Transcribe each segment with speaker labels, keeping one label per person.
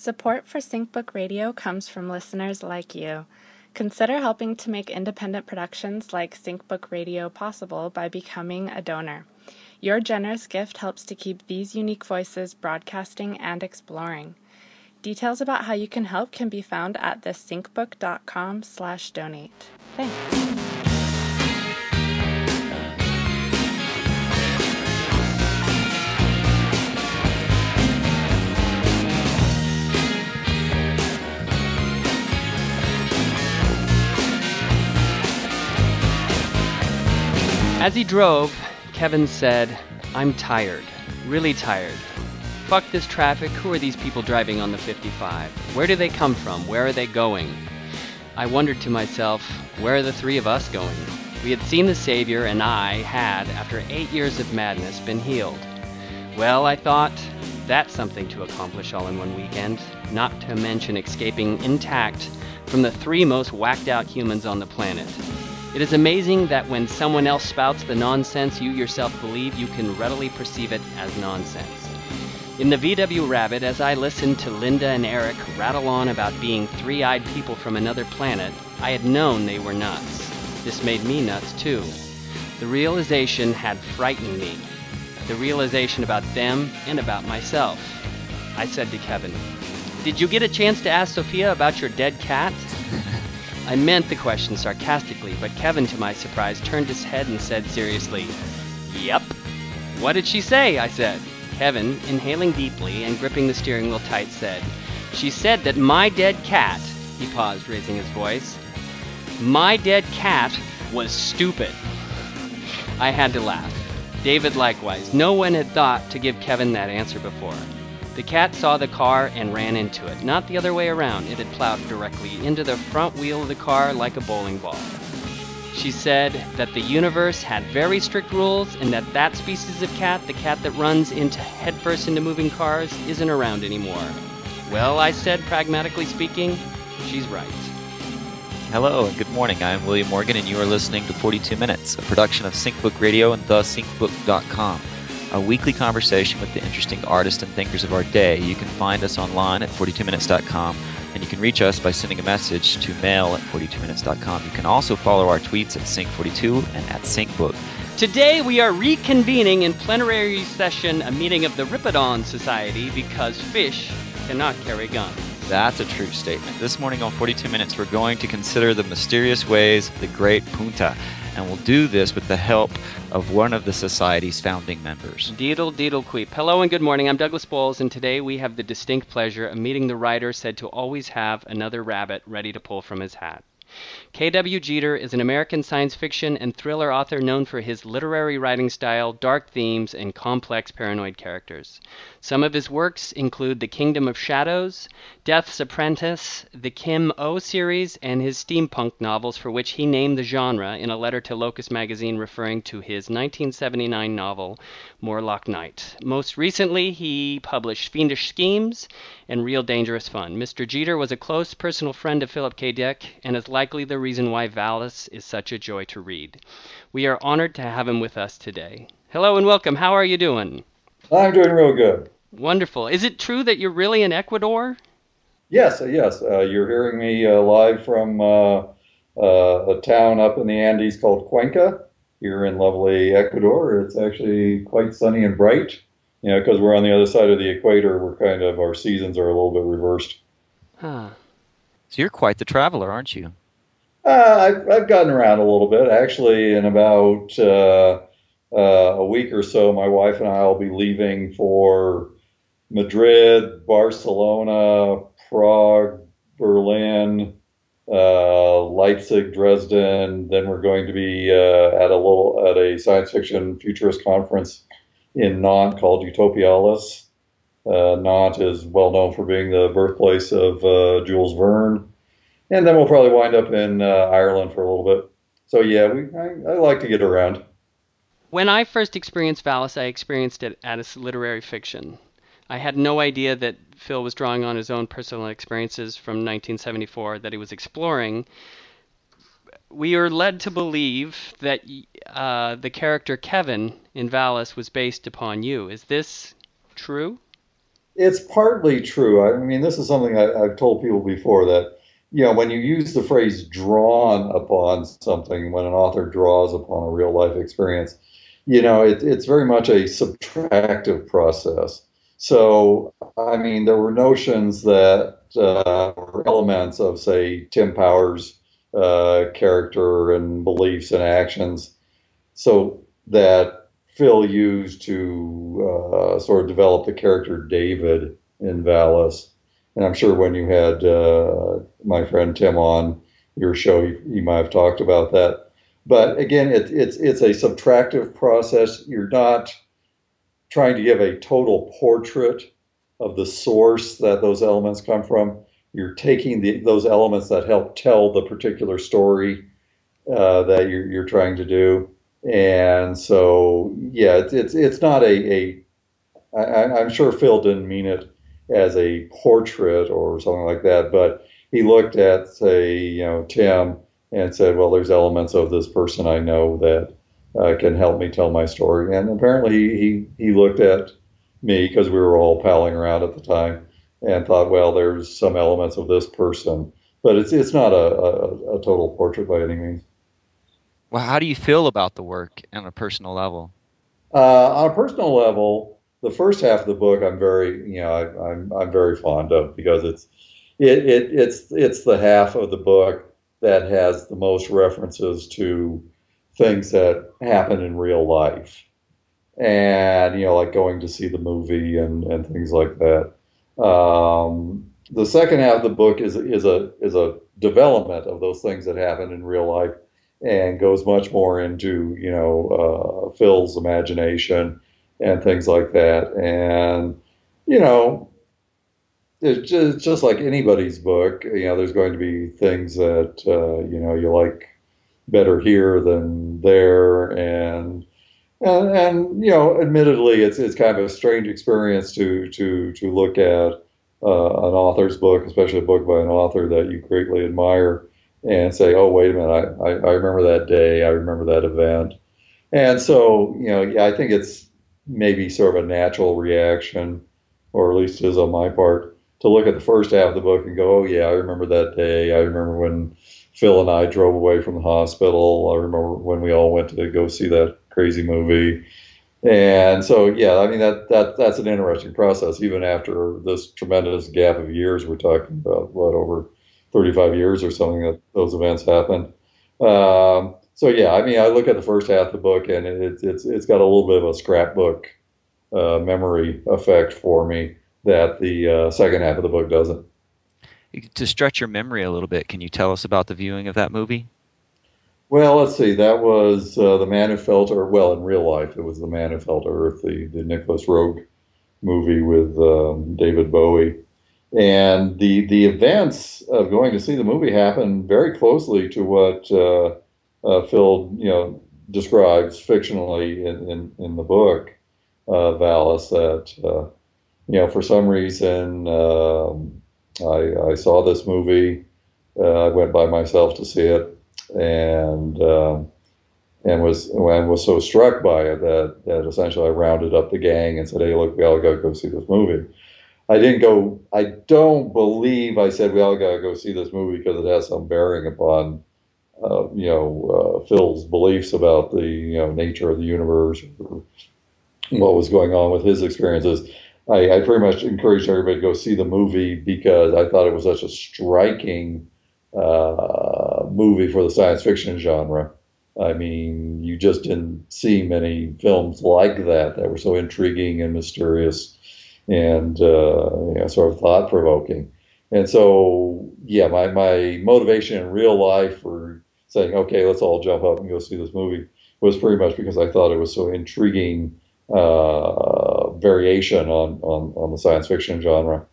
Speaker 1: Support for SyncBook Radio comes from listeners like you. Consider helping to make independent productions like SyncBook Radio possible by becoming a donor. Your generous gift helps to keep these unique voices broadcasting and exploring. Details about how you can help can be found at thesyncbook.com slash donate. Thanks.
Speaker 2: As he drove, Kevin said, I'm tired, really tired. Fuck this traffic. Who are these people driving on the 55? Where do they come from? Where are they going? I wondered to myself, where are the three of us going? We had seen the Savior, and I had, after eight years of madness, been healed. Well, I thought, that's something to accomplish all in one weekend, not to mention escaping intact from the three most whacked out humans on the planet. It is amazing that when someone else spouts the nonsense you yourself believe, you can readily perceive it as nonsense. In the VW Rabbit, as I listened to Linda and Eric rattle on about being three eyed people from another planet, I had known they were nuts. This made me nuts too. The realization had frightened me. The realization about them and about myself. I said to Kevin, Did you get a chance to ask Sophia about your dead cat? I meant the question sarcastically, but Kevin, to my surprise, turned his head and said seriously, Yep. What did she say? I said. Kevin, inhaling deeply and gripping the steering wheel tight, said, She said that my dead cat, he paused, raising his voice, my dead cat was stupid. I had to laugh. David likewise. No one had thought to give Kevin that answer before. The cat saw the car and ran into it, not the other way around. It had plowed directly into the front wheel of the car like a bowling ball. She said that the universe had very strict rules and that that species of cat, the cat that runs into headfirst into moving cars, isn't around anymore. Well, I said, pragmatically speaking, she's right.
Speaker 3: Hello and good morning. I'm William Morgan, and you are listening to 42 Minutes, a production of SyncBook Radio and thesyncbook.com a weekly conversation with the interesting artists and thinkers of our day. You can find us online at 42minutes.com, and you can reach us by sending a message to mail at 42minutes.com. You can also follow our tweets at Sync42 and at SyncBook.
Speaker 2: Today we are reconvening in plenary session a meeting of the Rhipidon Society because fish cannot carry guns.
Speaker 3: That's a true statement. This morning on 42 Minutes, we're going to consider the mysterious ways of the great Punta and we'll do this with the help of one of the Society's founding members.
Speaker 2: Deedle, deedle, queep. Hello and good morning. I'm Douglas Bowles, and today we have the distinct pleasure of meeting the writer said to always have another rabbit ready to pull from his hat. K.W. Jeter is an American science fiction and thriller author known for his literary writing style, dark themes, and complex paranoid characters. Some of his works include The Kingdom of Shadows, Death's Apprentice, the Kim O series, and his steampunk novels, for which he named the genre in a letter to Locus magazine referring to his 1979 novel, Morlock Night. Most recently, he published Fiendish Schemes and Real Dangerous Fun. Mr. Jeter was a close personal friend of Philip K. Dick and is likely the reason why Valis is such a joy to read. We are honored to have him with us today. Hello and welcome. How are you doing?
Speaker 4: I'm doing real good.
Speaker 2: Wonderful. Is it true that you're really in Ecuador?
Speaker 4: Yes, uh, yes. Uh, you're hearing me uh, live from uh, uh, a town up in the Andes called Cuenca here in lovely Ecuador. It's actually quite sunny and bright. You know, because we're on the other side of the equator, we're kind of our seasons are a little bit reversed.
Speaker 2: Huh.
Speaker 3: So you're quite the traveler, aren't you?
Speaker 4: Uh, I've, I've gotten around a little bit. Actually, in about uh, a week or so, my wife and I will be leaving for Madrid, Barcelona, Prague, Berlin, uh, Leipzig, Dresden. Then we're going to be uh, at a little at a science fiction futurist conference in Nantes called Utopiales. Uh, Nantes is well known for being the birthplace of uh, Jules Verne, and then we'll probably wind up in uh, Ireland for a little bit. So yeah, we I, I like to get around.
Speaker 2: When I first experienced Valis, I experienced it as literary fiction. I had no idea that Phil was drawing on his own personal experiences from 1974 that he was exploring. We are led to believe that uh, the character Kevin in Valis was based upon you. Is this true?
Speaker 4: it's partly true. I mean, this is something I, I've told people before that you know when you use the phrase "drawn upon something," when an author draws upon a real life experience, you know, it, it's very much a subtractive process. So, I mean, there were notions that uh, elements of, say, Tim Powers' uh, character and beliefs and actions, so that Phil used to uh, sort of develop the character David in Valis. And I'm sure when you had uh, my friend Tim on your show, you, you might have talked about that. But again, it, it's it's a subtractive process. You're not trying to give a total portrait of the source that those elements come from. You're taking the, those elements that help tell the particular story uh, that you're, you're trying to do. And so, yeah, it's it's, it's not a, a I, I'm sure Phil didn't mean it as a portrait or something like that, but he looked at, say, you know, Tim and said, well, there's elements of this person I know that uh, can help me tell my story. And apparently he, he looked at me because we were all palling around at the time and thought, well, there's some elements of this person, but it's, it's not a, a, a total portrait by any means.
Speaker 3: Well, how do you feel about the work on a personal level?
Speaker 4: Uh, on a personal level, the first half of the book, I'm very, you know, I, am I'm, I'm very fond of because it's, it, it, it's, it's the half of the book that has the most references to things that happen in real life. And, you know, like going to see the movie and, and things like that. Um, the second half of the book is, is, a, is a development of those things that happen in real life and goes much more into, you know, uh, Phil's imagination and things like that. And, you know, it's just, just like anybody's book, you know, there's going to be things that, uh, you know, you like better here than there. And, and, and, you know, admittedly, it's, it's kind of a strange experience to, to, to look at uh, an author's book, especially a book by an author that you greatly admire and say, oh, wait a minute, I, I, I remember that day. I remember that event. And so, you know, yeah, I think it's maybe sort of a natural reaction, or at least is on my part, to look at the first half of the book and go, oh yeah, I remember that day. I remember when Phil and I drove away from the hospital. I remember when we all went to go see that crazy movie. And so, yeah, I mean that that that's an interesting process. Even after this tremendous gap of years, we're talking about what over 35 years or something that those events happened. Um, so yeah, I mean, I look at the first half of the book, and it, it's it's got a little bit of a scrapbook uh, memory effect for me that the uh, second half of the book doesn't.
Speaker 3: To stretch your memory a little bit, can you tell us about the viewing of that movie?
Speaker 4: Well, let's see. That was uh, the Man Who Fell to Earth. Well, in real life, it was the Man Who Fell to Earth, the the Nicolas Roeg movie with um, David Bowie, and the the events of going to see the movie happened very closely to what uh, uh, Phil, you know, describes fictionally in in, in the book, uh, Valis. That uh, you know, for some reason, um, I, I, saw this movie. Uh, I went by myself to see it, and um, and was and was so struck by it that that essentially I rounded up the gang and said, "Hey, look, we all got to go see this movie." I didn't go. I don't believe I said we all got to go see this movie because it has some bearing upon, uh, you know, uh, Phil's beliefs about the you know nature of the universe, what was going on with his experiences. I, I pretty much encouraged everybody to go see the movie because I thought it was such a striking uh, movie for the science fiction genre. I mean, you just didn't see many films like that that were so intriguing and mysterious and uh, you know, sort of thought provoking. And so, yeah, my, my motivation in real life for saying, okay, let's all jump up and go see this movie was pretty much because I thought it was so intriguing uh, variation on, on, on the science fiction genre.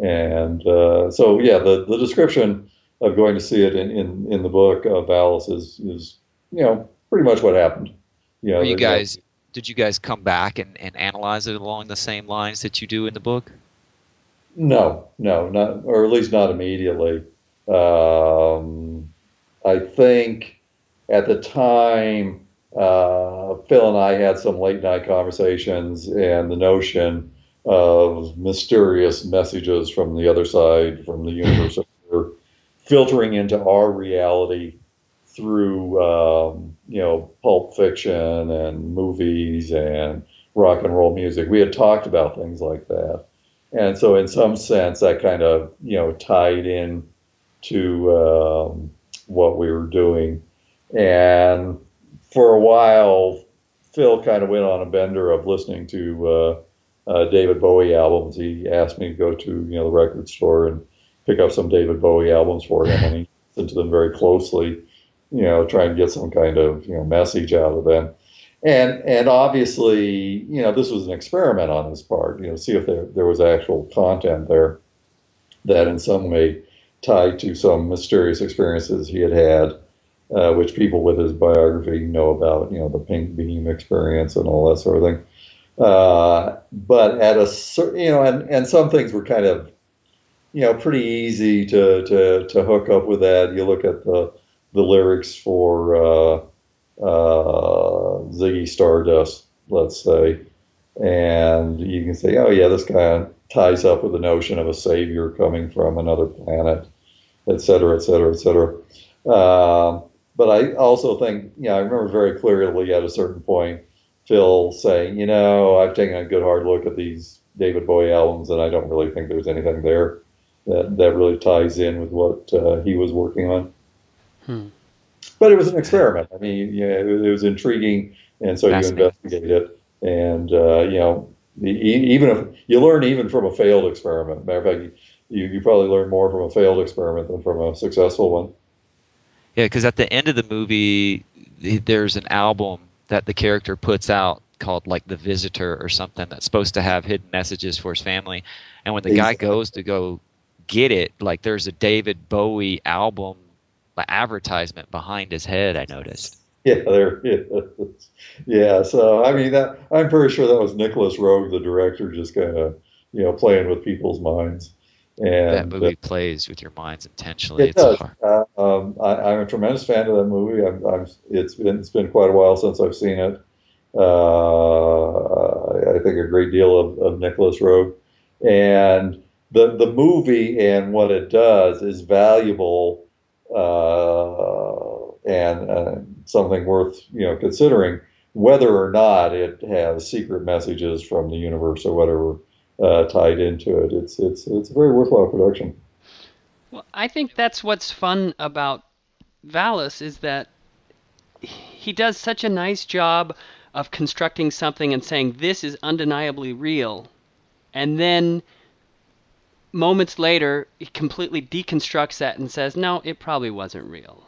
Speaker 4: And uh, so, yeah, the, the description of going to see it in, in, in the book of Valis is, is, you know, pretty much what happened.
Speaker 3: You know, you guys, did you guys come back and, and analyze it along the same lines that you do in the book?
Speaker 4: No, no, not, or at least not immediately. Um, I think at the time, uh, Phil and I had some late night conversations, and the notion of mysterious messages from the other side, from the universe, filtering into our reality through um, you know pulp fiction and movies and rock and roll music. We had talked about things like that, and so in some sense that kind of you know tied in to um, what we were doing, and for a while Phil kind of went on a bender of listening to uh, uh, David Bowie albums. He asked me to go to you know the record store and pick up some David Bowie albums for him, and he listened to them very closely you know, try and get some kind of you know message out of them. And and obviously, you know, this was an experiment on his part. You know, see if there there was actual content there that in some way tied to some mysterious experiences he had had, uh, which people with his biography know about. You know, the pink beam experience and all that sort of thing. Uh, but at a certain, you know, and, and some things were kind of, you know, pretty easy to, to, to hook up with that. You look at the, the lyrics for uh, uh, Ziggy Stardust, let's say, and you can say, oh yeah, this of ties up with the notion of a savior coming from another planet, et cetera, et cetera, et cetera. Uh, but I also think, you know, I remember very clearly at a certain point, Phil saying, you know, I've taken a good hard look at these David Bowie albums, and I don't really think there's anything there that that really ties in with what uh, he was working on. Hmm. But it was an experiment. I mean, you know, it, it was intriguing, and so you investigate it, and uh, you know, even if you learn even from a failed experiment. Matter of fact, you, you probably learn more from a failed experiment than from a successful one.
Speaker 3: Yeah, because at the end of the movie, there's an album that the character puts out called like The Visitor or something that's supposed to have hidden messages for his family. And when the guy goes to go get it, like there's a David Bowie album advertisement behind his head. I noticed.
Speaker 4: Yeah, there is. Yeah, so I mean, that, I'm pretty sure that was Nicolas Roeg the director, just kind of you know playing with people's minds. And
Speaker 3: that movie plays with your minds intentionally.
Speaker 4: It it's does. Uh, um, I, am a tremendous fan of that movie. I'm, I'm, it's been it's been quite a while since I've seen it. Uh, I think a great deal of, of Nicolas Roeg, and the the movie and what it does is valuable uh, and uh, something worth you know considering whether or not it has secret messages from the universe or whatever uh, tied into it. It's it's it's a very worthwhile production.
Speaker 2: Well, I think that's what's fun about Valis is that he does such a nice job of constructing something and saying this is undeniably real, and then moments later, he completely deconstructs that and says, no, it probably wasn't real.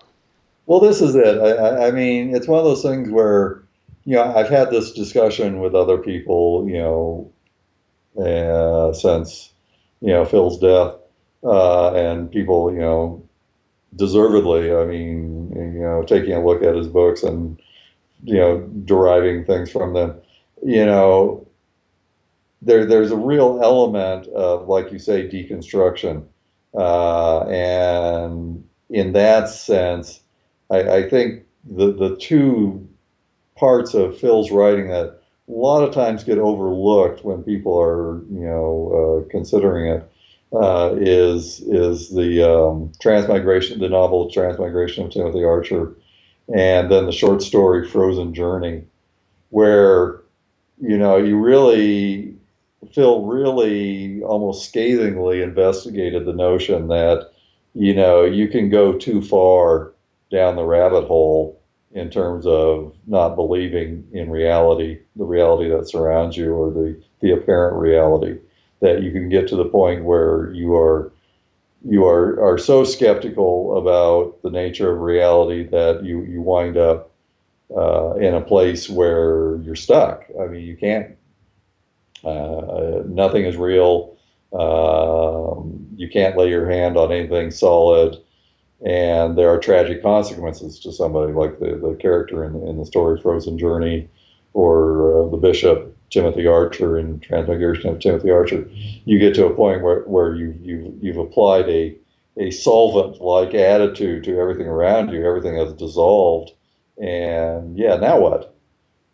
Speaker 4: Well, this is it. I, I mean, it's one of those things where, you know, I've had this discussion with other people, you know, since, you know, Phil's death, uh, and people, you know, deservedly, I mean, you know, taking a look at his books and, you know, deriving things from them, you know, there there's a real element of, like you say, deconstruction, uh, and in that sense, I, I, think the the two parts of Phil's writing that a lot of times get overlooked when people are you know uh, considering it uh, is is the um, transmigration, the novel Transmigration of Timothy Archer, and then the short story Frozen Journey, where you know you really Phil really almost scathingly investigated the notion that you know you can go too far down the rabbit hole in terms of not believing in reality, the reality that surrounds you, or the the apparent reality. That you can get to the point where you are you are are so skeptical about the nature of reality that you you wind up uh, in a place where you're stuck. I mean, you can't uh, nothing is real. Um, you can't lay your hand on anything solid, and there are tragic consequences to somebody, like the, the character in, in the story Frozen Journey, or uh, the bishop Timothy Archer in Transmigration of Timothy Archer. You get to a point where, where you, you, you've applied a, a solvent like attitude to everything around you, everything has dissolved, and yeah, now what?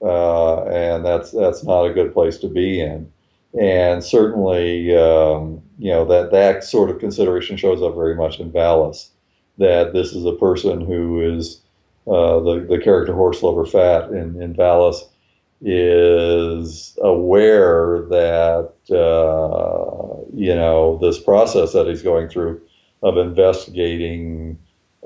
Speaker 4: uh, and that's that's not a good place to be in. and certainly um, you know that that sort of consideration shows up very much in Valis. That this is a person who is uh, the the character Horselover Fat in in Valis is aware that uh, you know this process that he's going through of investigating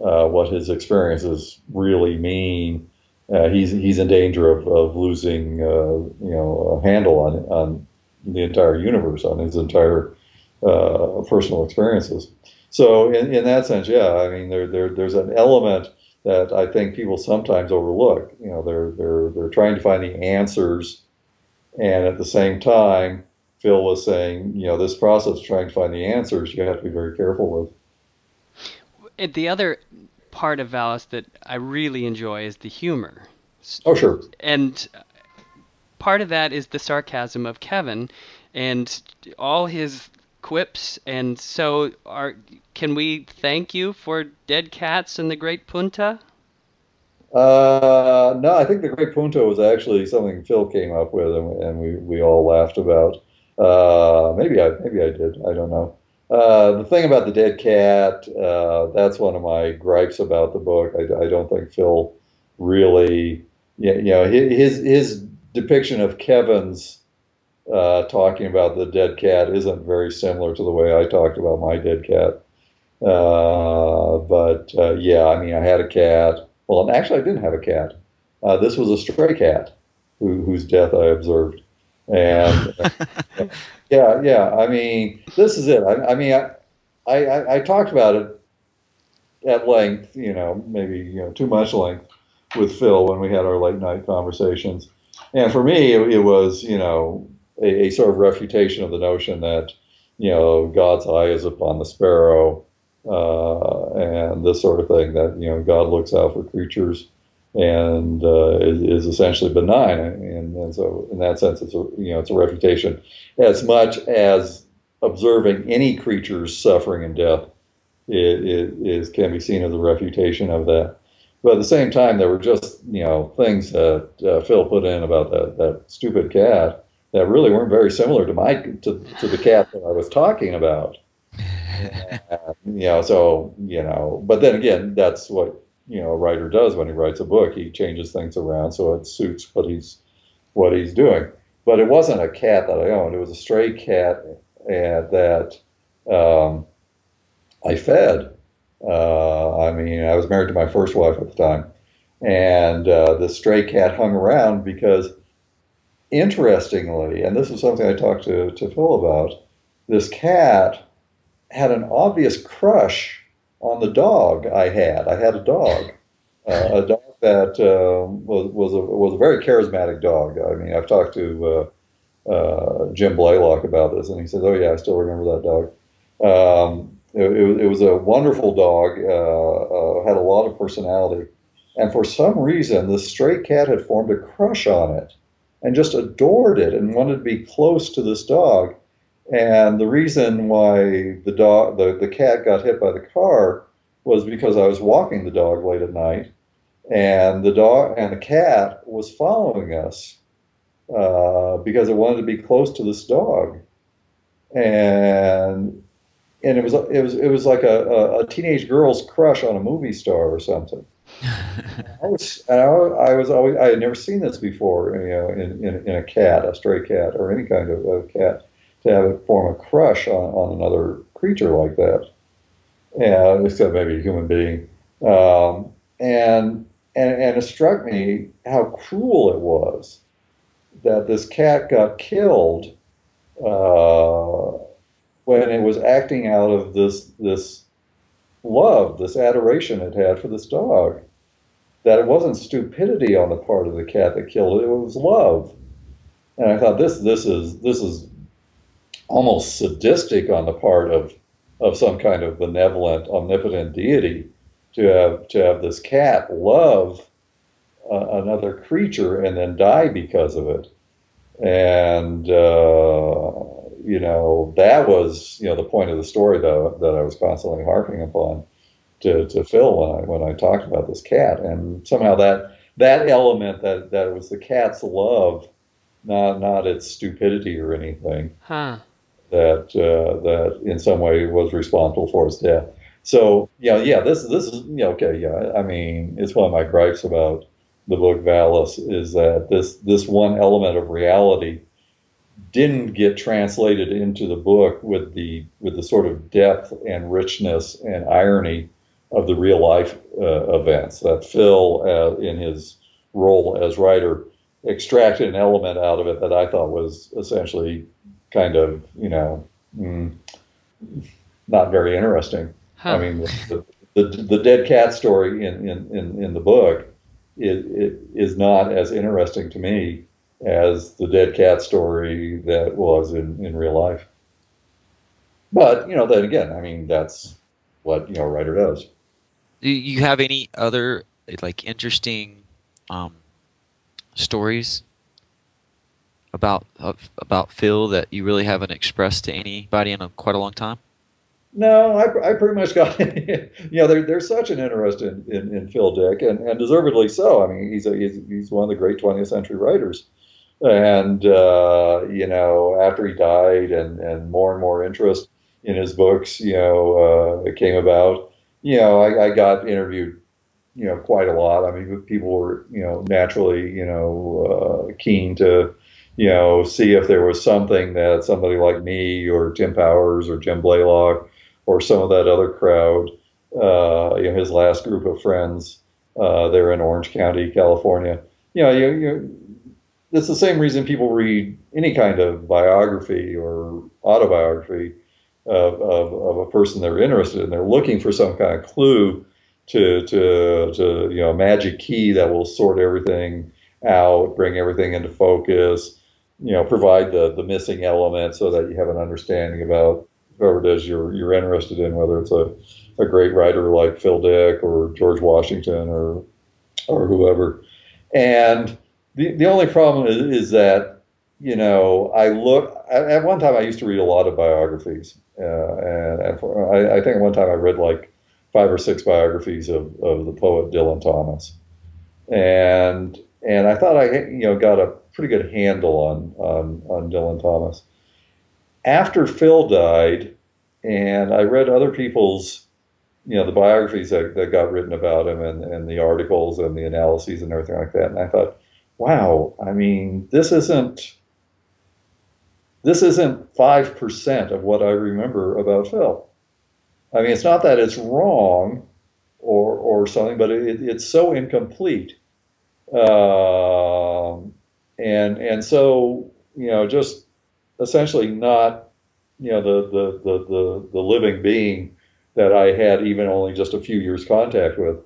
Speaker 4: uh, what his experiences really mean. Uh, he's he's in danger of, of losing uh, you know a handle on on the entire universe, on his entire uh, personal experiences. So in, in that sense, yeah, I mean there, there there's an element that I think people sometimes overlook. You know, they're they're they're trying to find the answers, and at the same time, Phil was saying, you know, this process of trying to find the answers, you have to be very careful with
Speaker 2: the other part of Valis that I really enjoy is the humor.
Speaker 4: Oh, sure.
Speaker 2: And part of that is the sarcasm of Kevin and all his quips. And so, are can we thank you for Dead Cats and the Great Punta?
Speaker 4: Uh, no, I think the Great Punta was actually something Phil came up with, and, and we, we all laughed about. Uh, maybe I maybe I did. I don't know. Uh, the thing about the dead cat, uh, that's one of my gripes about the book. I, I don't think Phil really, you know, his his depiction of Kevin's uh, talking about the dead cat isn't very similar to the way I talked about my dead cat. Uh, but uh, yeah, I mean, I had a cat. Well, actually, I didn't have a cat. this was a stray cat who, whose death I observed. And yeah, yeah. I mean, this is it. I, I mean, I, I, I talked about it at length, you know, maybe you know too much length with Phil when we had our late night conversations. And for me, it, it was you know a, a, sort of refutation of the notion that you know God's eye is upon the sparrow uh, and this sort of thing. That you know God looks out for creatures and uh, is, is, essentially benign. And, and, so, in that sense, it's a you know it's a refutation as much as observing any creature's suffering and death it, it is can be seen as a refutation of that. But at the same time, there were just you know things that uh, Phil put in about that that stupid cat that really weren't very similar to my to, to the cat that I was talking about. uh, you know, so you know, but then again, that's what you know a writer does when he writes a book. He changes things around so it suits what he's what he's doing. But it wasn't a cat that I owned. It was a stray cat and that um, I fed. Uh, I mean, I was married to my first wife at the time, and uh, the stray cat hung around because, interestingly, and this is something I talked to, to Phil about, this cat had an obvious crush on the dog I had. I had a dog, uh, a dog that uh, was was a, was a very charismatic dog. I mean, I've talked to uh, uh Jim Blaylock about this, and he says, "Oh yeah, I still remember that dog." Um, it, it, was a wonderful dog, uh, uh, had a lot of personality, and for some reason, the stray cat had formed a crush on it, and just adored it, and wanted to be close to this dog. And the reason why the dog, the, the cat got hit by the car was because I was walking the dog late at night, and the dog and the cat was following us uh, because it wanted to be close to this dog, and and it was it was it was like a, a, teenage girl's crush on a movie star or something. I was I, was always I had never seen this before, you know, in, in, in a cat, a stray cat, or any kind of, of cat to have it form a crush on, on another creature like that. Yeah, except maybe a human being. Um, and, and, and it struck me how cruel it was that this cat got killed uh, when it was acting out of this, this love, this adoration it had for this dog. That it wasn't stupidity on the part of the cat that killed it; it was love. And I thought this this is this is almost sadistic on the part of of some kind of benevolent, omnipotent deity to have to have this cat love uh, another creature and then die because of it. And uh, you know that was you know the point of the story though that I was constantly harping upon to, to Phil when I when I talked about this cat and somehow that that element that that was the cat's love not not its stupidity or anything
Speaker 2: Huh.
Speaker 4: that uh, that in some way was responsible for his death. So yeah, yeah, this this is yeah, okay, yeah. I mean, it's one of my gripes about the book Valis is that this this one element of reality didn't get translated into the book with the with the sort of depth and richness and irony of the real life uh, events that Phil, uh, in his role as writer, extracted an element out of it that I thought was essentially kind of you know mm, not very interesting.
Speaker 2: Huh.
Speaker 4: I mean, the, the, the dead cat story in, in, in, in the book it is not as interesting to me as the dead cat story that was in, in real life. But, you know, then again, I mean, that's what, you know, a writer does.
Speaker 3: Do you have any other like interesting um, stories about of, about Phil that you really haven't expressed to anybody in a, quite a long time?
Speaker 4: No, I, I pretty much got, you know, there, there's such an interest in, in, in Phil Dick, and, and deservedly so. I mean, he's, a, he's, he's one of the great 20th century writers. And, uh, you know, after he died and, and more and more interest in his books, you know, uh, came about, you know, I, I got interviewed, you know, quite a lot. I mean, people were, you know, naturally, you know, uh, keen to, you know, see if there was something that somebody like me or Tim Powers or Jim Blaylock or some of that other crowd, uh, you know, his last group of friends, uh, they're in Orange County, California. You know, you, you, it's the same reason people read any kind of biography or autobiography of, of, of a person they're interested in. They're looking for some kind of clue to, to, to, you know, magic key that will sort everything out, bring everything into focus, you know, provide the, the missing element so that you have an understanding about whoever it is you're you're interested in, whether it's a, a great writer like Phil Dick or George Washington or or whoever. And the the only problem is, is that you know I look at one time I used to read a lot of biographies, uh, and, I, I think one time I read like five or six biographies of, of the poet Dylan Thomas, and and I thought I you know got a pretty good handle on on, on Dylan Thomas. After Phil died, and I read other people's, you know, the biographies that, that got written about him and, and the articles and the analyses and everything like that, and I thought, wow, I mean, this isn't this isn't five percent of what I remember about Phil. I mean, it's not that it's wrong or or something, but it, it's so incomplete. Um, and and so you know, just essentially not, you know, the, the, the, the, the living being that I had even only just a few years contact with.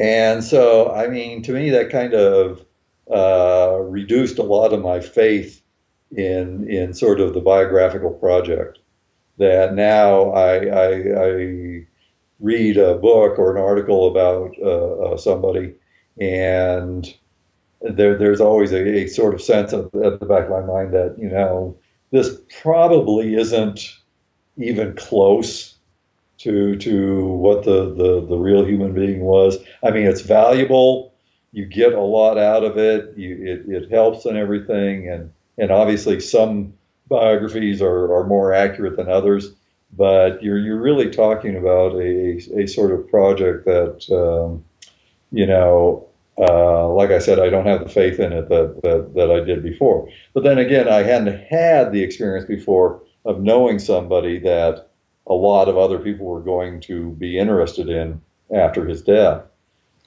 Speaker 4: And so, I mean, to me, that kind of uh, reduced a lot of my faith in in sort of the biographical project. That now I, I, I read a book or an article about uh, uh, somebody, and there, there's always a, a, sort of sense at, at the back of my mind that you know this probably isn't even close to to what the, the, the real human being was. I mean, it's valuable. You get a lot out of it. You, it, it helps and everything. And, and obviously some biographies are, are more accurate than others, but you're, you're really talking about a, a sort of project that, um, you know, uh, like I said, I don't have the faith in it that, that, that I did before. But then again, I hadn't had the experience before of knowing somebody that a lot of other people were going to be interested in after his death.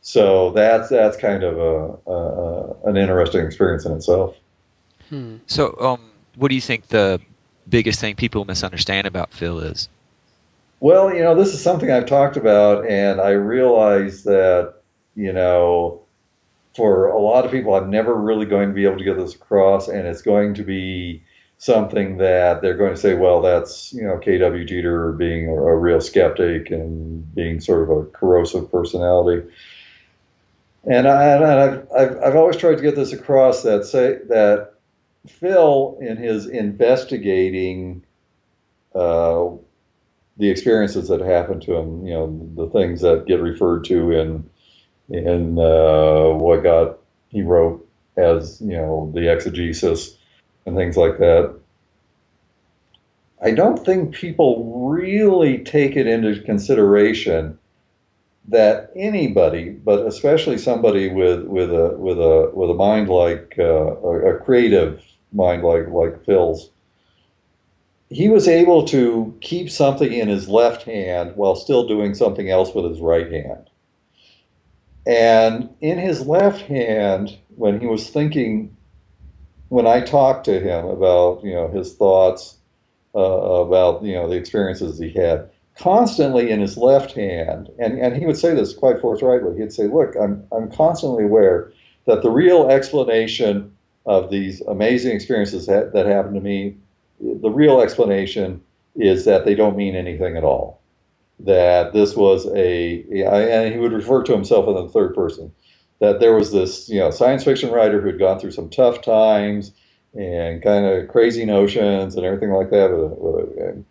Speaker 4: So that's that's kind of a, a an interesting experience in itself.
Speaker 3: Hmm. So, um, what do you think the biggest thing people misunderstand about Phil is?
Speaker 4: Well, you know, this is something I've talked about, and I realize that you know for a lot of people, I'm never really going to be able to get this across, and it's going to be something that they're going to say, well, that's you know K.W. Jeter being a, real skeptic and being sort of a corrosive personality. And, I, have I've, I've always tried to get this across that say that Phil, in his investigating uh, the experiences that happened to him, you know, the things that get referred to in in uh, what got he wrote as you know the exegesis and things like that. I don't think people really take it into consideration that anybody, but especially somebody with with a with a with a mind like uh, a, creative mind like like Phil's, he was able to keep something in his left hand while still doing something else with his right hand. And in his left hand, when he was thinking, when I talked to him about you know his thoughts uh, about you know the experiences he had, constantly in his left hand, and, and he would say this quite forthrightly. He'd say, "Look, I'm I'm constantly aware that the real explanation of these amazing experiences that, that happened to me, the real explanation is that they don't mean anything at all. That this was a, and he would refer to himself in the third person, that there was this, you know, science fiction writer who had gone through some tough times and kind of crazy notions and everything like that, with, with a,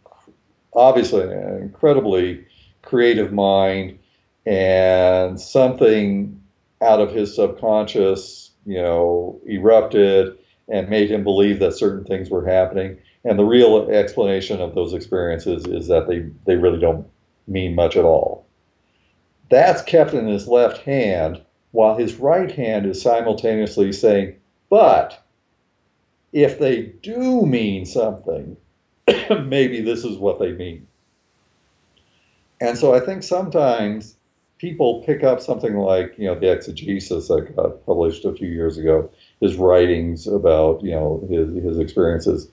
Speaker 4: obviously an incredibly creative mind and something out of his subconscious, you know, erupted and made him believe that certain things were happening. And the real explanation of those experiences is that they, they really don't mean much at all. That's kept in his left hand while his right hand is simultaneously saying, but if they do mean something, maybe this is what they mean. And so I think sometimes people pick up something like, you know, the exegesis that got published a few years ago, his writings about, you know, his, his experiences.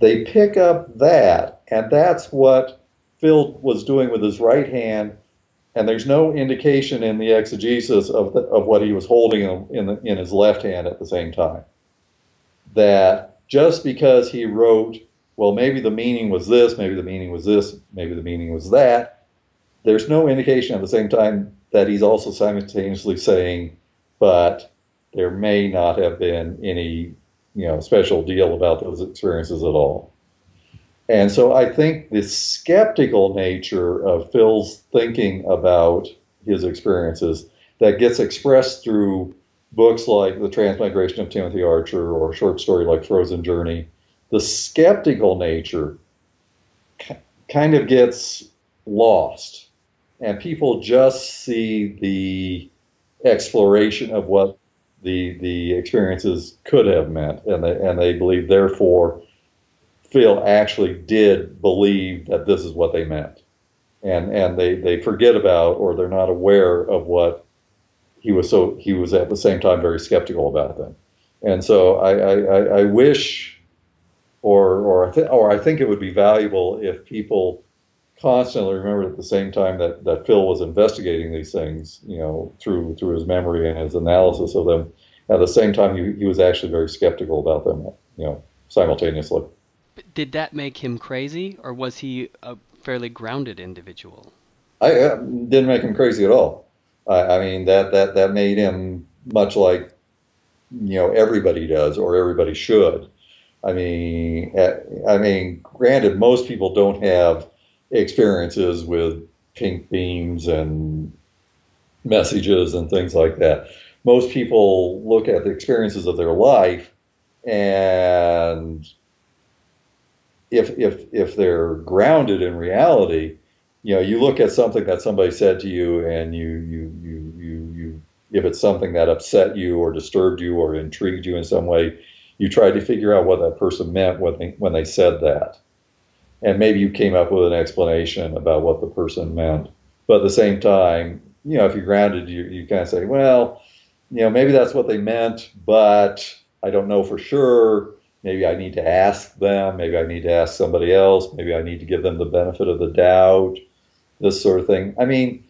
Speaker 4: They pick up that, and that's what Phil was doing with his right hand. And there's no indication in the exegesis of, the, of what he was holding in, the, in his left hand at the same time. That just because he wrote well, maybe the meaning was this, maybe the meaning was this, maybe the meaning was that. There's no indication at the same time that he's also simultaneously saying, but there may not have been any, you know, special deal about those experiences at all. And so I think the skeptical nature of Phil's thinking about his experiences that gets expressed through books like The Transmigration of Timothy Archer or a short story like Frozen Journey the skeptical nature kind of gets lost, and people just see the exploration of what the the experiences could have meant, and they and they believe therefore Phil actually did believe that this is what they meant, and and they they forget about or they're not aware of what he was so he was at the same time very skeptical about them, and so I I, I wish or or I, or I think it would be valuable if people constantly remembered at the same time that, that Phil was investigating these things, you know, through through his memory and his analysis of them. At the same time, he, he was actually very skeptical about them, you know, simultaneously.
Speaker 2: Did that make him crazy, or was he a fairly grounded individual?
Speaker 4: I uh, didn't make him crazy at all. I, I mean that that that made him much like you know everybody does or everybody should I mean, I mean, granted, most people don't have experiences with pink beams and messages and things like that. Most people look at the experiences of their life, and if if if they're grounded in reality, you know, you look at something that somebody said to you, and you you you you you if it's something that upset you or disturbed you or intrigued you in some way, you try to figure out what that person meant when they, when they said that. And maybe you came up with an explanation about what the person meant. But at the same time, you know, if you're grounded, you, you kind of say, well, you know, maybe that's what they meant, but I don't know for sure. Maybe I need to ask them. Maybe I need to ask somebody else. Maybe I need to give them the benefit of the doubt, this sort of thing. I mean,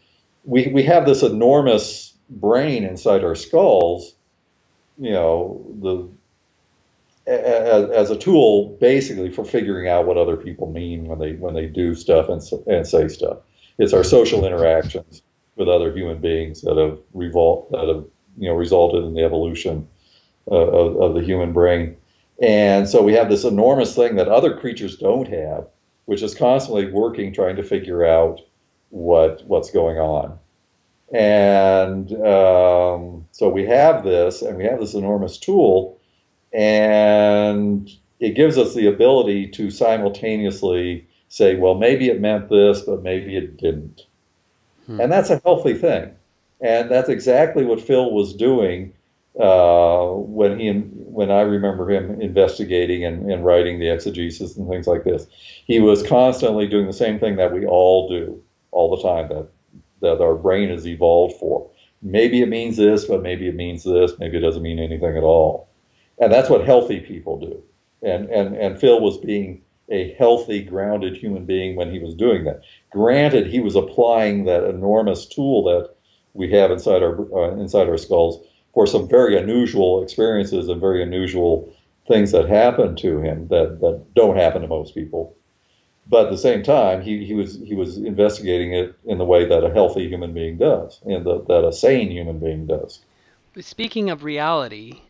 Speaker 4: we, we have this enormous brain inside our skulls. You know, the as, as a tool basically for figuring out what other people mean when they when they do stuff and, and say stuff. It's our social interactions with other human beings that have revol- that have you know resulted in the evolution uh, of, of the human brain. And so we have this enormous thing that other creatures don't have, which is constantly working trying to figure out what what's going on. And um, so we have this, and we have this enormous tool, and it gives us the ability to simultaneously say, well, maybe it meant this, but maybe it didn't. Hmm. And that's a healthy thing. And that's exactly what Phil was doing uh, when he when I remember him investigating and, and writing the exegesis and things like this. He was constantly doing the same thing that we all do all the time that that our brain is evolved for. Maybe it means this, but maybe it means this. Maybe it doesn't mean anything at all. And that's what healthy people do. And and and Phil was being a healthy, grounded human being when he was doing that. Granted, he was applying that enormous tool that we have inside our uh, inside our skulls for some very unusual experiences and very unusual things that happen to him that, that don't happen to most people. But at the same time, he, he was he was investigating it in the way that a healthy human being does, and the, that a sane human being does.
Speaker 2: Speaking of reality,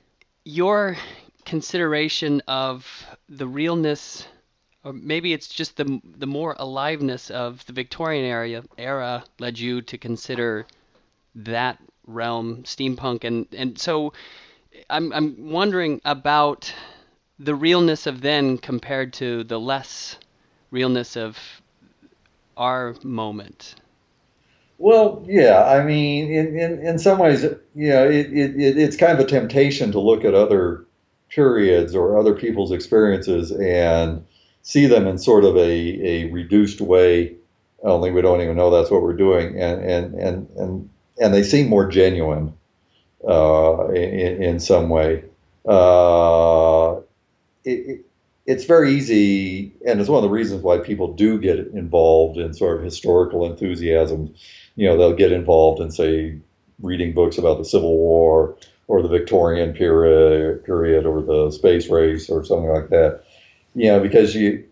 Speaker 2: your consideration of the realness, or maybe it's just the the more aliveness of the Victorian era era led you to consider that realm, steampunk, and and so I'm I'm wondering about the realness of then compared to the less realness of our moment.
Speaker 4: Well, yeah, I mean, in, in, in some ways, you know, it, it, it's kind of a temptation to look at other periods or other people's experiences and see them in sort of a, a reduced way. Only we don't even know that's what we're doing, and and and and and they seem more genuine uh, in, in, some way. Uh, it, it's very easy, and it's one of the reasons why people do get involved in sort of historical enthusiasm. You know, they'll get involved in, say, reading books about the Civil War or the Victorian period, period or the space race or something like that. You know, because you,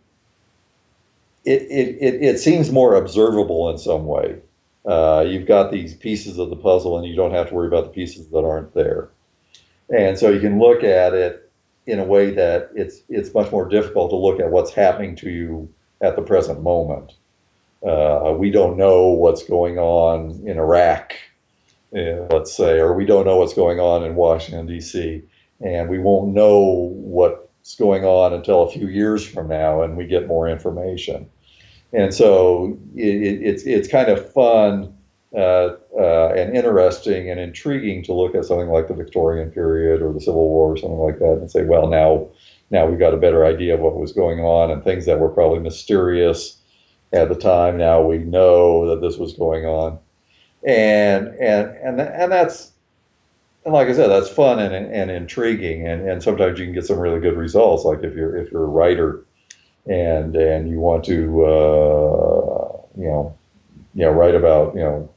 Speaker 4: it, it, it, it seems more observable in some way uh, you've got these pieces of the puzzle and you don't have to worry about the pieces that aren't there. And so you can look at it in a way that it's it's much more difficult to look at what's happening to you at the present moment. Uh, we don't know what's going on in Iraq, uh, let's say, or we don't know what's going on in Washington D.C. And we won't know what's going on until a few years from now, and we get more information and so it, it's it's kind of fun uh, uh, and interesting and intriguing to look at something like the Victorian period or the Civil War or something like that and say, well, now now we've got a better idea of what was going on and things that were probably mysterious at the time. Now we know that this was going on, and and and and that's and like I said, that's fun and, and intriguing, and, and sometimes you can get some really good results. Like if you're if you're a writer and and you want to uh, you know you know write about you know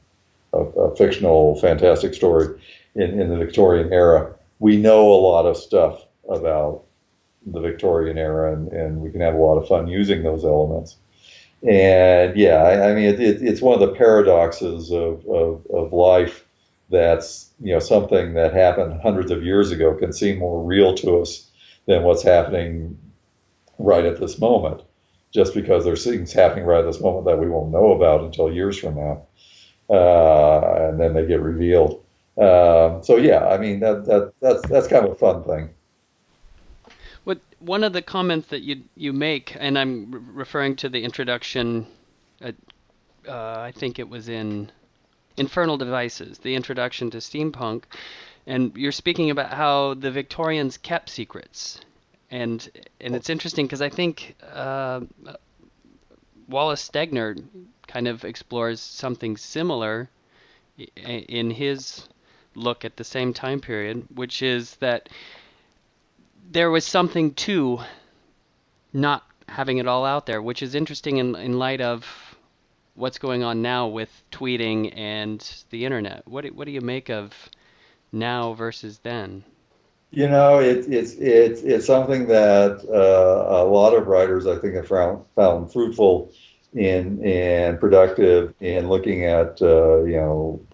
Speaker 4: a, a, fictional fantastic story in, in the Victorian era, we know a lot of stuff about the Victorian era, and, and we can have a lot of fun using those elements. And yeah, I, I mean, it, it, it's one of the paradoxes of, of, of life that's you know something that happened hundreds of years ago can seem more real to us than what's happening right at this moment, just because there's things happening right at this moment that we won't know about until years from now, uh, and then they get revealed. Um, so yeah, I mean that that that's that's kind of a fun thing.
Speaker 2: What one of the comments that you you make, and I'm re- referring to the introduction. uh, I think it was in Infernal Devices, the introduction to steampunk, and you're speaking about how the Victorians kept secrets and and it's interesting because I think uh, Wallace Stegner kind of explores something similar in his look at the same time period, which is that there was something to not having it all out there, which is interesting in in light of what's going on now with tweeting and the internet. What do, what do you make of now versus then?
Speaker 4: You know, it, it's it's it's something that uh, a lot of writers I think have found found fruitful in and productive in looking at uh, you know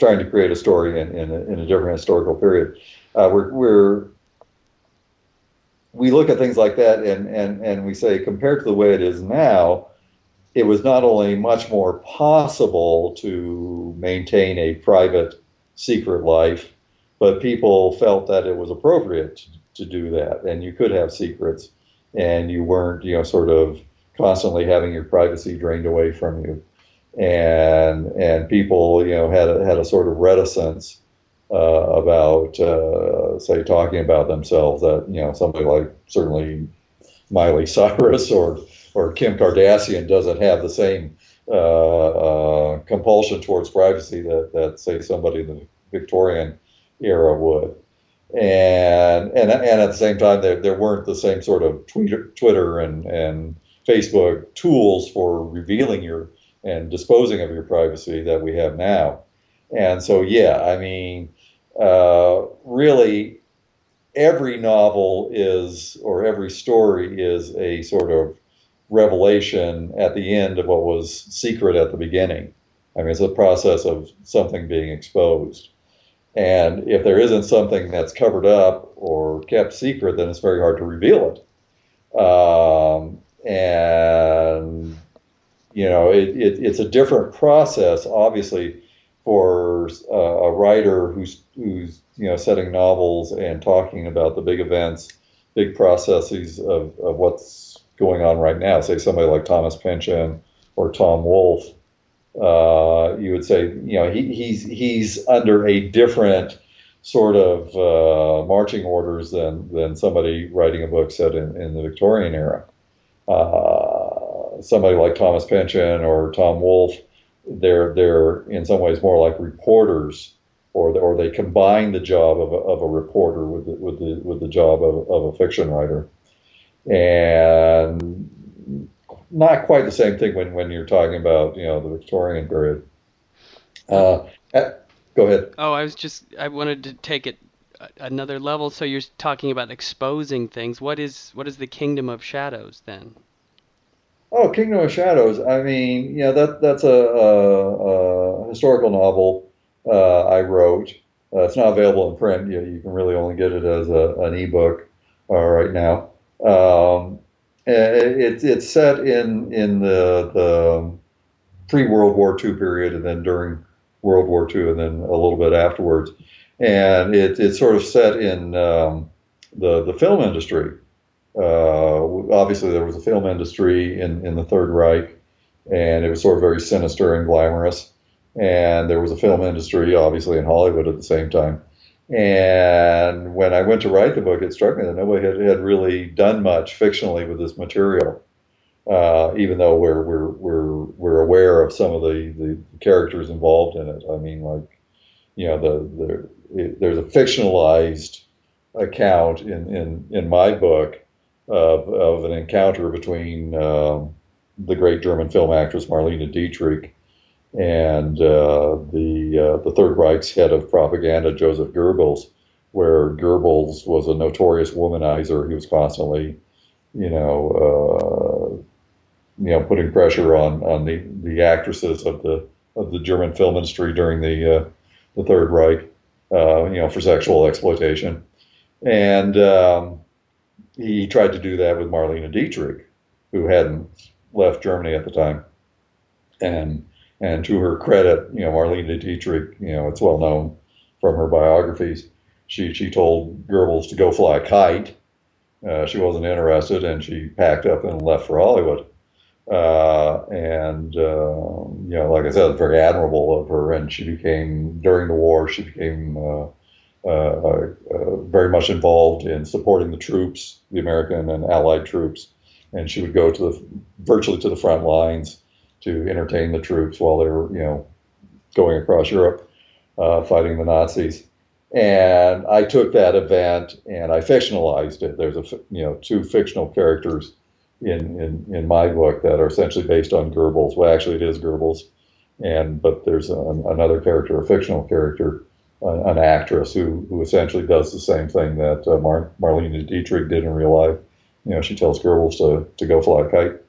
Speaker 4: trying to create a story in in a, in a different historical period. Uh, we're we're we look at things like that and and and we say compared to the way it is now, it was not only much more possible to maintain a private, secret life, but people felt that it was appropriate to, to do that, and you could have secrets, and you weren't, you know, sort of constantly having your privacy drained away from you, and and people, you know, had a, had a sort of reticence uh, about, uh, say, talking about themselves. That you know, somebody like certainly Miley Cyrus or or Kim Kardashian doesn't have the same uh, uh, compulsion towards privacy that, that say somebody in the Victorian era would. And and and at the same time, there, there weren't the same sort of Twitter, Twitter and and Facebook tools for revealing your and disposing of your privacy that we have now. And so, yeah, I mean, uh, really, every novel is, or every story is a sort of revelation at the end of what was secret at the beginning. I mean, it's a process of something being exposed. And if there isn't something that's covered up or kept secret, then it's very hard to reveal it. Um, and, you know, it, it, it's a different process, obviously, for uh, a writer who's, who's, you know, setting novels and talking about the big events, big processes of, of what's going on right now, say somebody like Thomas Pynchon or Tom Wolfe, uh, you would say, you know, he, he's he's under a different sort of uh, marching orders than than somebody writing a book set in, in the Victorian era. Uh, somebody like Thomas Pynchon or Tom Wolfe, they're they're in some ways more like reporters, or or they combine the job of a, of a reporter with the, with the with the job of, of a fiction writer and not quite the same thing when, when you're talking about you know the Victorian period. Uh, eh, go ahead.
Speaker 2: Oh, I was just I wanted to take it another level. So you're talking about exposing things. What is what is the Kingdom of Shadows then?
Speaker 4: Oh, Kingdom of Shadows. I mean, yeah, that that's a, a, a historical novel uh, I wrote. Uh, it's not available in print. You, you can really only get it as a, an ebook uh, right now. Um, it, it's set in in the, the pre World War II period, and then during World War II, and then a little bit afterwards. And it, it's sort of set in um, the the film industry. Uh, obviously, there was a film industry in, in the Third Reich, and it was sort of very sinister and glamorous. And there was a film industry, obviously, in Hollywood at the same time. And when I went to write the book, it struck me that nobody had, had really done much fictionally with this material, uh, even though we're, we're, we're, we're aware of some of the, the characters involved in it. I mean, like, you know, the, the it, there's a fictionalized account in, in, in my book of, of an encounter between um, the great German film actress Marlene Dietrich and uh, the uh, the Third Reich's head of propaganda, Joseph Goebbels, where Goebbels was a notorious womanizer. He was constantly, you know, uh, you know, putting pressure on on the, the actresses of the of the German film industry during the uh, the Third Reich, you know, for sexual exploitation, and um, he tried to do that with Marlene Dietrich, who hadn't left Germany at the time, and and to her credit, you know, Marlene Dietrich, you know, it's well known from her biographies. She she told Goebbels to go fly a kite. Uh, she wasn't interested, and she packed up and left for Hollywood. Uh, and uh, you know, like I said, very admirable of her. And she became during the war, she became uh, uh, uh, very much involved in supporting the troops, the American and Allied troops. And she would go to the virtually to the front lines to entertain the troops while they were, you know, going across Europe uh, fighting the Nazis. And I took that event and I fictionalized it. There's a, you know, two fictional characters in, in, in my book that are essentially based on Goebbels. Well, actually, it is Goebbels, and but there's an, another character, a fictional character, an, an, actress who who essentially does the same thing that uh, Mar- Marlene Dietrich did in real life. You know, she tells Goebbels to to go fly a kite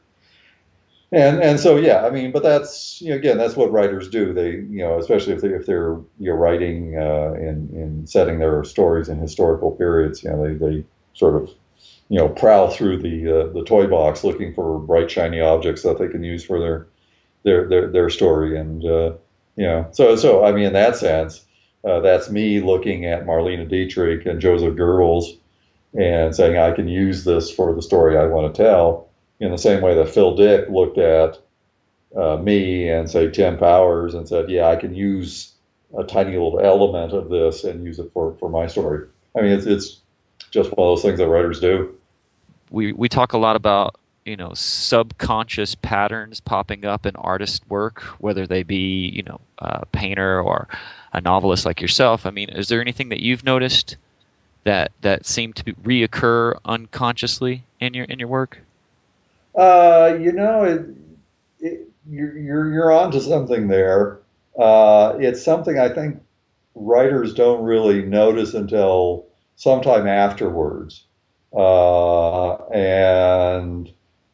Speaker 4: and and so yeah i mean but that's you know, again that's what writers do they you know especially if they if they're you know writing uh, in in setting their stories in historical periods you know they, they sort of you know, prowl through the uh, the toy box looking for bright shiny objects that they can use for their their their, their story. And uh, you know, so so I mean, in that sense, uh, that's me looking at Marlene Dietrich and Joseph Goebbels and saying I can use this for the story I want to tell. In the same way that Phil Dick looked at uh, me and say Tim Powers and said, yeah, I can use a tiny little element of this and use it for, for my story. I mean, it's, it's just one of those things that writers do.
Speaker 3: We, we talk a lot about you know subconscious patterns popping up in artist work, whether they be you know a painter or a novelist like yourself. I mean, is there anything that you've noticed that that seem to reoccur unconsciously in your in your work?
Speaker 4: Uh, you know, it, it, you're you're you're onto something there. Uh, it's something I think writers don't really notice until sometime afterwards, uh, and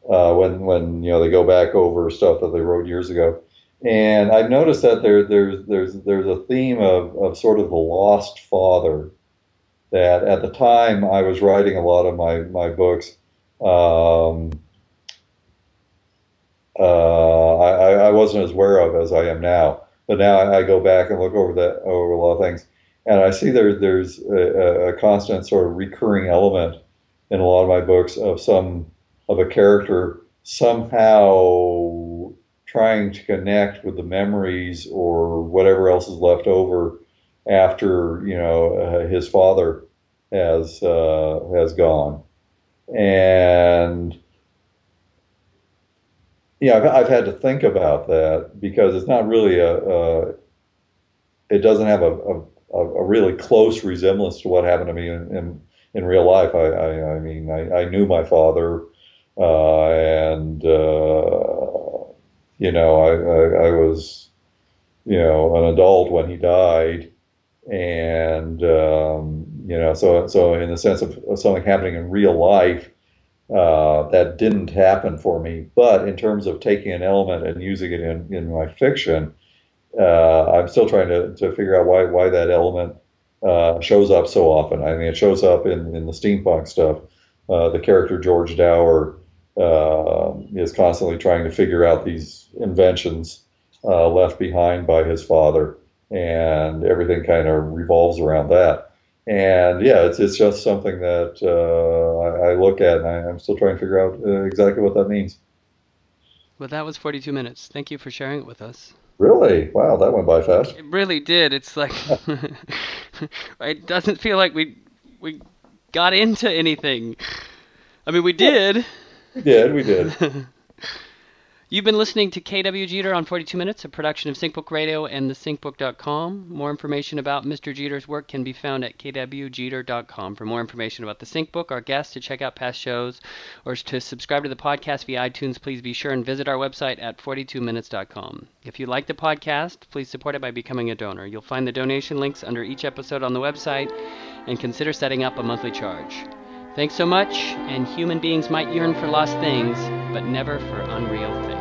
Speaker 4: uh, when when you know they go back over stuff that they wrote years ago. And I've noticed that there there's there's there's a theme of, of sort of the lost father that at the time I was writing a lot of my my books. Um, uh, I, I wasn't as aware of as I am now, but now I, go back and look over over a lot of things, and I see there there's a, a constant sort of recurring element in a lot of my books of some of a character somehow trying to connect with the memories or whatever else is left over after you know uh, his father has uh, has gone, and yeah, I've, I've, had to think about that because it's not really a, it doesn't have a, a, a, really close resemblance to what happened to me in in, in real life. I, I, I mean, I, I, knew my father, uh, and uh, you know, I, I was you know an adult when he died and um, you know, so so in the sense of something happening in real life, uh, that didn't happen for me. But in terms of taking an element and using it in, in my fiction, uh, I'm still trying to, to figure out why why that element uh, shows up so often. I mean, it shows up in, in the steampunk stuff. Uh, the character George Dower uh, is constantly trying to figure out these inventions left behind by his father and everything kind of revolves around that. And yeah, it's it's just something that uh, I, I, look at, and I, am still trying to figure out uh, exactly what that means.
Speaker 2: Well, that was 42 minutes. Thank you for sharing it with us.
Speaker 4: Really? Wow, that went by fast.
Speaker 2: It really did. It's like it doesn't feel like we we got into anything. I mean, we did.
Speaker 4: We did. We did.
Speaker 2: You've been listening to KW Jeter on 42 Minutes, a production of SyncBook Radio and thesyncbook.com. More information about Mr. Jeter's work can be found at kwjeter.com. For more information about the SyncBook, our guests, to check out past shows, or to subscribe to the podcast via iTunes, please be sure and visit our website at 42minutes.com. If you like the podcast, please support it by becoming a donor. You'll find the donation links under each episode on the website, and consider setting up a monthly charge. Thanks so much, and human beings might yearn for lost things, but never for unreal things.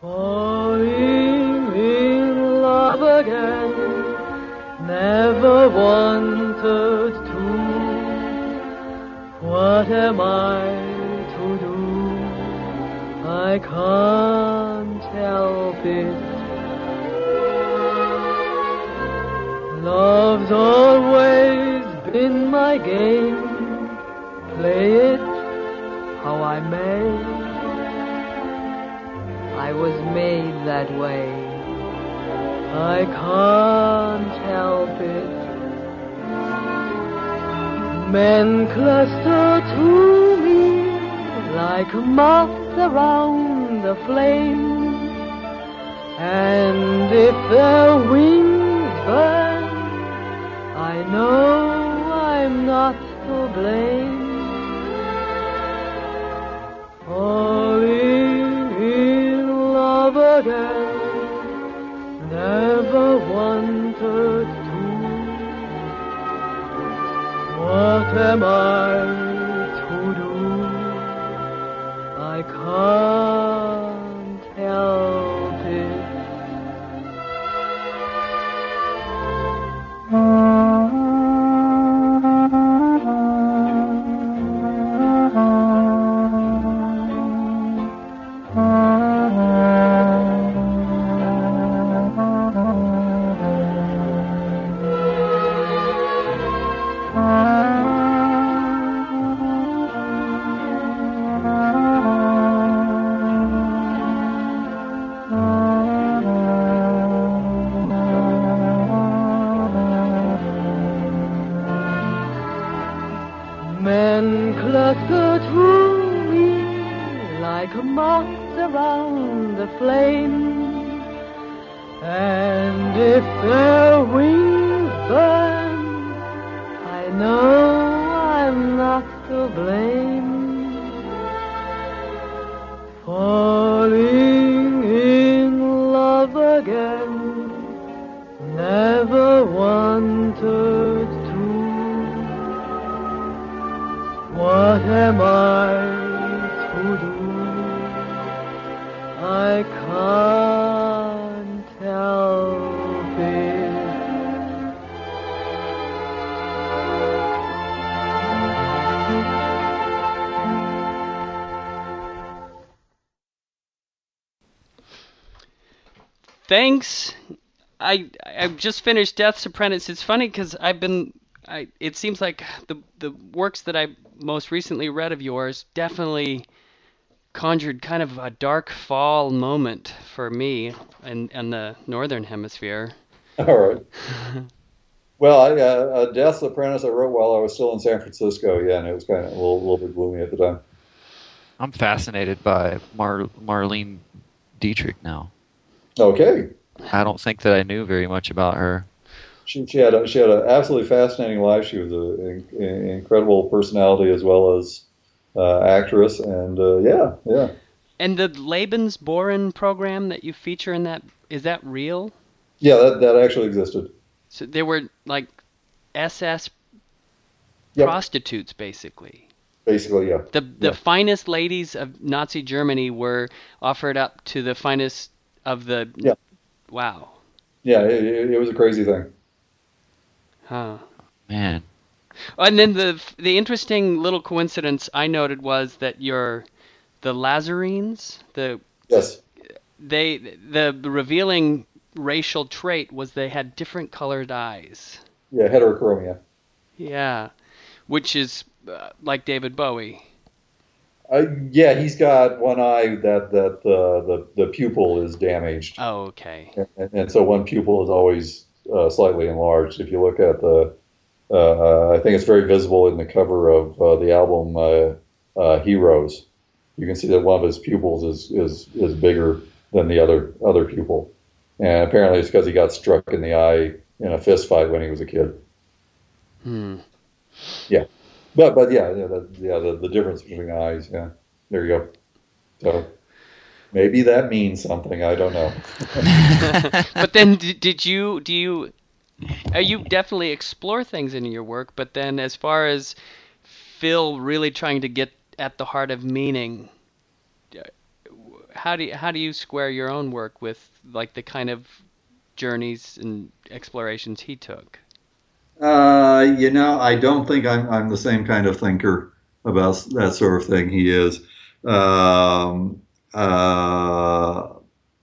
Speaker 5: Falling in love again, never wanted to. What am I to do? I can't help it. Love's always been my game play it how I may. I was made that way. I can't help it. Men cluster to me like moths around the flame. And if their wings burn, I know I'm not to blame. What
Speaker 2: Thanks. I I've just finished Death's Apprentice. It's funny because I've been. I it seems like the the works that I most recently read of yours definitely conjured kind of a dark fall moment for me in in the northern hemisphere.
Speaker 4: All right. Well, I, uh, uh, Death's Apprentice I wrote while I was still in San Francisco. Yeah, and it was kind of a little, little bit gloomy at the time.
Speaker 3: I'm fascinated by Mar- Marlene Dietrich now.
Speaker 4: Okay.
Speaker 3: I don't think that I knew very much about her.
Speaker 4: She, she had a, she had an absolutely fascinating life. She was an incredible personality as well as uh, actress, and uh, yeah, yeah.
Speaker 2: And the Lebensborn program that you feature in that is that real?
Speaker 4: Yeah, that, that actually existed.
Speaker 2: So there were like SS
Speaker 4: Yep.
Speaker 2: prostitutes basically.
Speaker 4: Basically, yeah.
Speaker 2: The the
Speaker 4: Yeah.
Speaker 2: finest ladies of Nazi Germany were offered up to the finest of the
Speaker 4: Yeah.
Speaker 2: Wow.
Speaker 4: Yeah, it, it, it was a crazy thing.
Speaker 2: Huh.
Speaker 3: Man,
Speaker 2: And then the the interesting little coincidence I noted was that your the Lazarines, the
Speaker 4: Yes.
Speaker 2: they the, the revealing racial trait was they had different colored eyes.
Speaker 4: Yeah, heterochromia.
Speaker 2: Yeah, which is uh, like David Bowie.
Speaker 4: Uh, yeah, he's got one eye that that uh, the the pupil is damaged,
Speaker 2: Oh, okay.
Speaker 4: and, and so one pupil is always uh, slightly enlarged. If you look at the, uh, I think it's very visible in the cover of uh, the album uh, uh, Heroes. You can see that one of his pupils is is is bigger than the other other pupil, and apparently it's because he got struck in the eye in a fist fight when he was a kid.
Speaker 2: Hmm.
Speaker 4: But but yeah, yeah, the, yeah, the, the difference between eyes. Yeah, there you go. So maybe that means something. I don't know.
Speaker 2: but then did, did you do you uh, you definitely explore things in your work but then as far as phil really trying to get at the heart of meaning uh, how do you, how do you square your own work with like the kind of journeys and explorations he took
Speaker 4: Uh, you know, I don't think I'm I'm the same kind of thinker about that sort of thing. He is. Um, uh,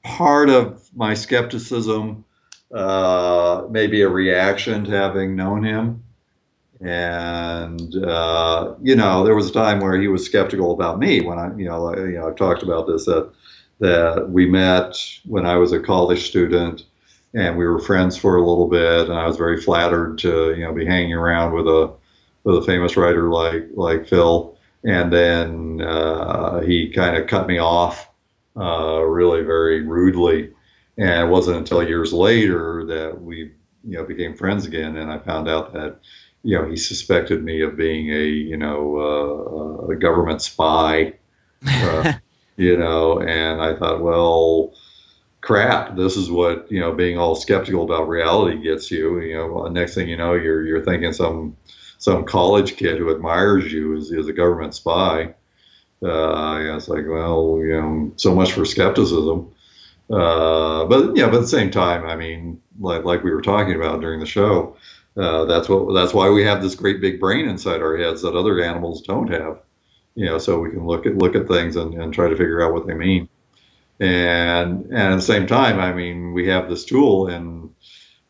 Speaker 4: part of my skepticism uh, may be a reaction to having known him. And uh, you know, there was a time where he was skeptical about me when I, you know, like, you know, I've talked about this that that we met when I was a college student, and we were friends for a little bit, and I was very flattered to you know be hanging around with a with a famous writer like like Phil, and then uh, he kind of cut me off uh, really very rudely, and it wasn't until years later that we you know became friends again, and I found out that you know he suspected me of being a you know uh, a government spy. Uh, you know, and I thought, well, crap, this is what you know, being all skeptical about reality gets you. You know, next thing you know, you're you're thinking some some college kid who admires you is, is a government spy. Uh, I was like, well, you know, so much for skepticism. Uh, but yeah, but at the same time, I mean, like like we were talking about during the show, uh, that's what that's why we have this great big brain inside our heads that other animals don't have. You know, so we can look at look at things and, and try to figure out what they mean. And and at the same time, I mean, we have this tool and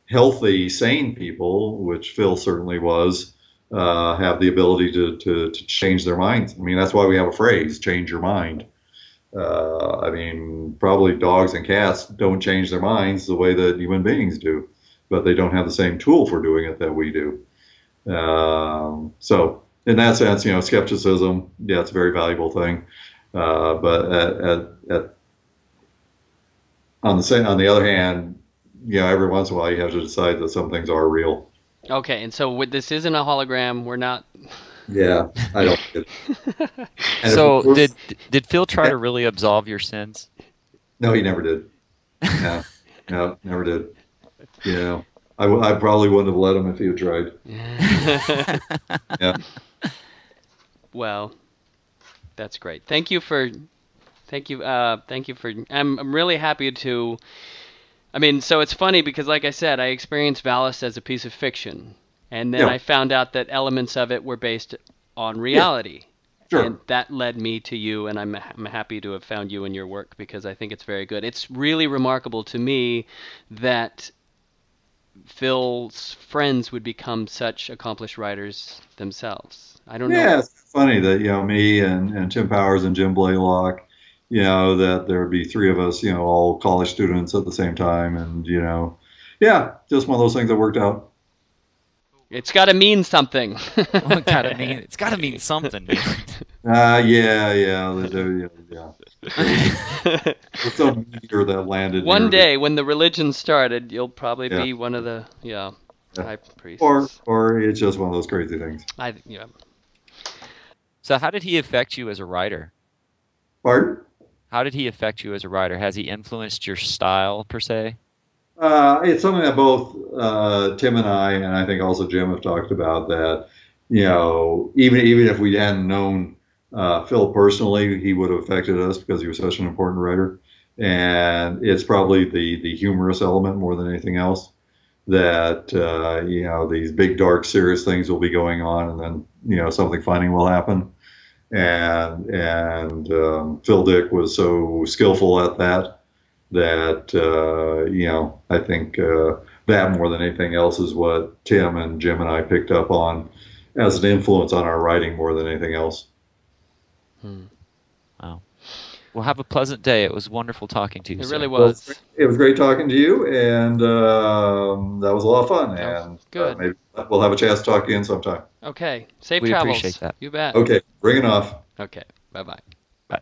Speaker 4: healthy, sane people, which Phil certainly was, uh, have the ability to, to, to change their minds. I mean, that's why we have a phrase, change your mind. Uh, I mean, probably dogs and cats don't change their minds the way that human beings do, but they don't have the same tool for doing it that we do. Um, so, in that sense, you know, skepticism, yeah, it's a very valuable thing. Uh, but at, at, at on the same, on the other hand, you know, every once in a while you have to decide that some things are real.
Speaker 2: Okay, and so with, this isn't a hologram. We're not.
Speaker 4: Yeah, I don't. Get it.
Speaker 3: So
Speaker 4: it
Speaker 3: did did Phil try to really absolve your sins?
Speaker 4: No, he never did. No, no, never did. You know, I, w- I probably wouldn't have let him if he had tried. Yeah.
Speaker 2: Well, that's great. Thank you for, thank you, uh, thank you for. I'm I'm really happy to. I mean, so it's funny because, like I said, I experienced Valis as a piece of fiction, and then
Speaker 4: Yeah.
Speaker 2: I found out that elements of it were based on reality.
Speaker 4: Sure.
Speaker 2: And that led me to you, and I'm, I'm happy to have found you and your work because I think it's very good. It's really remarkable to me that Phil's friends would become such accomplished writers themselves. I don't know.
Speaker 4: Yeah, it's funny that you know me and, and Tim Powers and Jim Blaylock, you know that there would be three of us, you know, all college students at the same time, and you know, yeah, just one of those things that worked out.
Speaker 2: It's got to mean something.
Speaker 3: Well, it gotta mean it's gotta mean something. man.
Speaker 4: Uh, yeah, yeah, there- there- yeah, yeah. There's some meteor that landed.
Speaker 2: One
Speaker 4: near the-
Speaker 2: day when the religion started, you'll probably
Speaker 4: Yeah.
Speaker 2: be one of the yeah,
Speaker 4: Yeah.
Speaker 2: high priests.
Speaker 4: or or it's just one of those crazy things.
Speaker 2: I yeah.
Speaker 3: So how did he affect you as a writer?
Speaker 4: Pardon?
Speaker 3: How did he affect you as a writer? Has he influenced your style per se?
Speaker 4: Uh, it's something that both uh, Tim and I, and I think also Jim, have talked about. That you know, even even if we hadn't known uh, Phil personally, he would have affected us because he was such an important writer. And it's probably the the humorous element more than anything else. That uh, you know, these big, dark, serious things will be going on, and then you know, something funny will happen. And and um, Phil Dick was so skillful at that that uh, you know I think uh, that more than anything else is what Tim and Jim and I picked up on as an influence on our writing more than anything else.
Speaker 3: Well, have a pleasant day. It was wonderful talking to you.
Speaker 2: It
Speaker 3: sir.
Speaker 2: really
Speaker 4: Well,
Speaker 2: was.
Speaker 4: It was great talking to you, and um, that was a lot of fun. And
Speaker 2: good.
Speaker 4: Uh, maybe we'll have a chance to talk again sometime.
Speaker 2: Okay. Safe
Speaker 3: We
Speaker 2: travels.
Speaker 3: appreciate that.
Speaker 2: You bet.
Speaker 4: Okay, bring it off.
Speaker 2: Okay. Bye bye
Speaker 6: bye.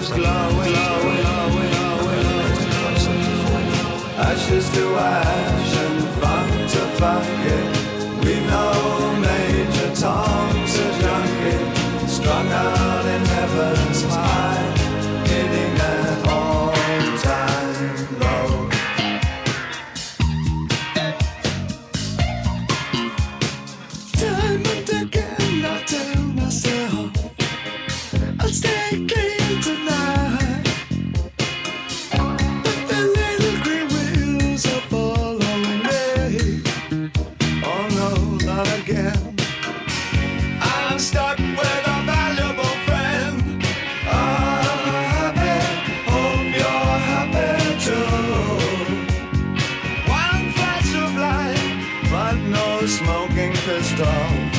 Speaker 6: ashes glowing, ashes to ash and funk to funk. smoking pistol.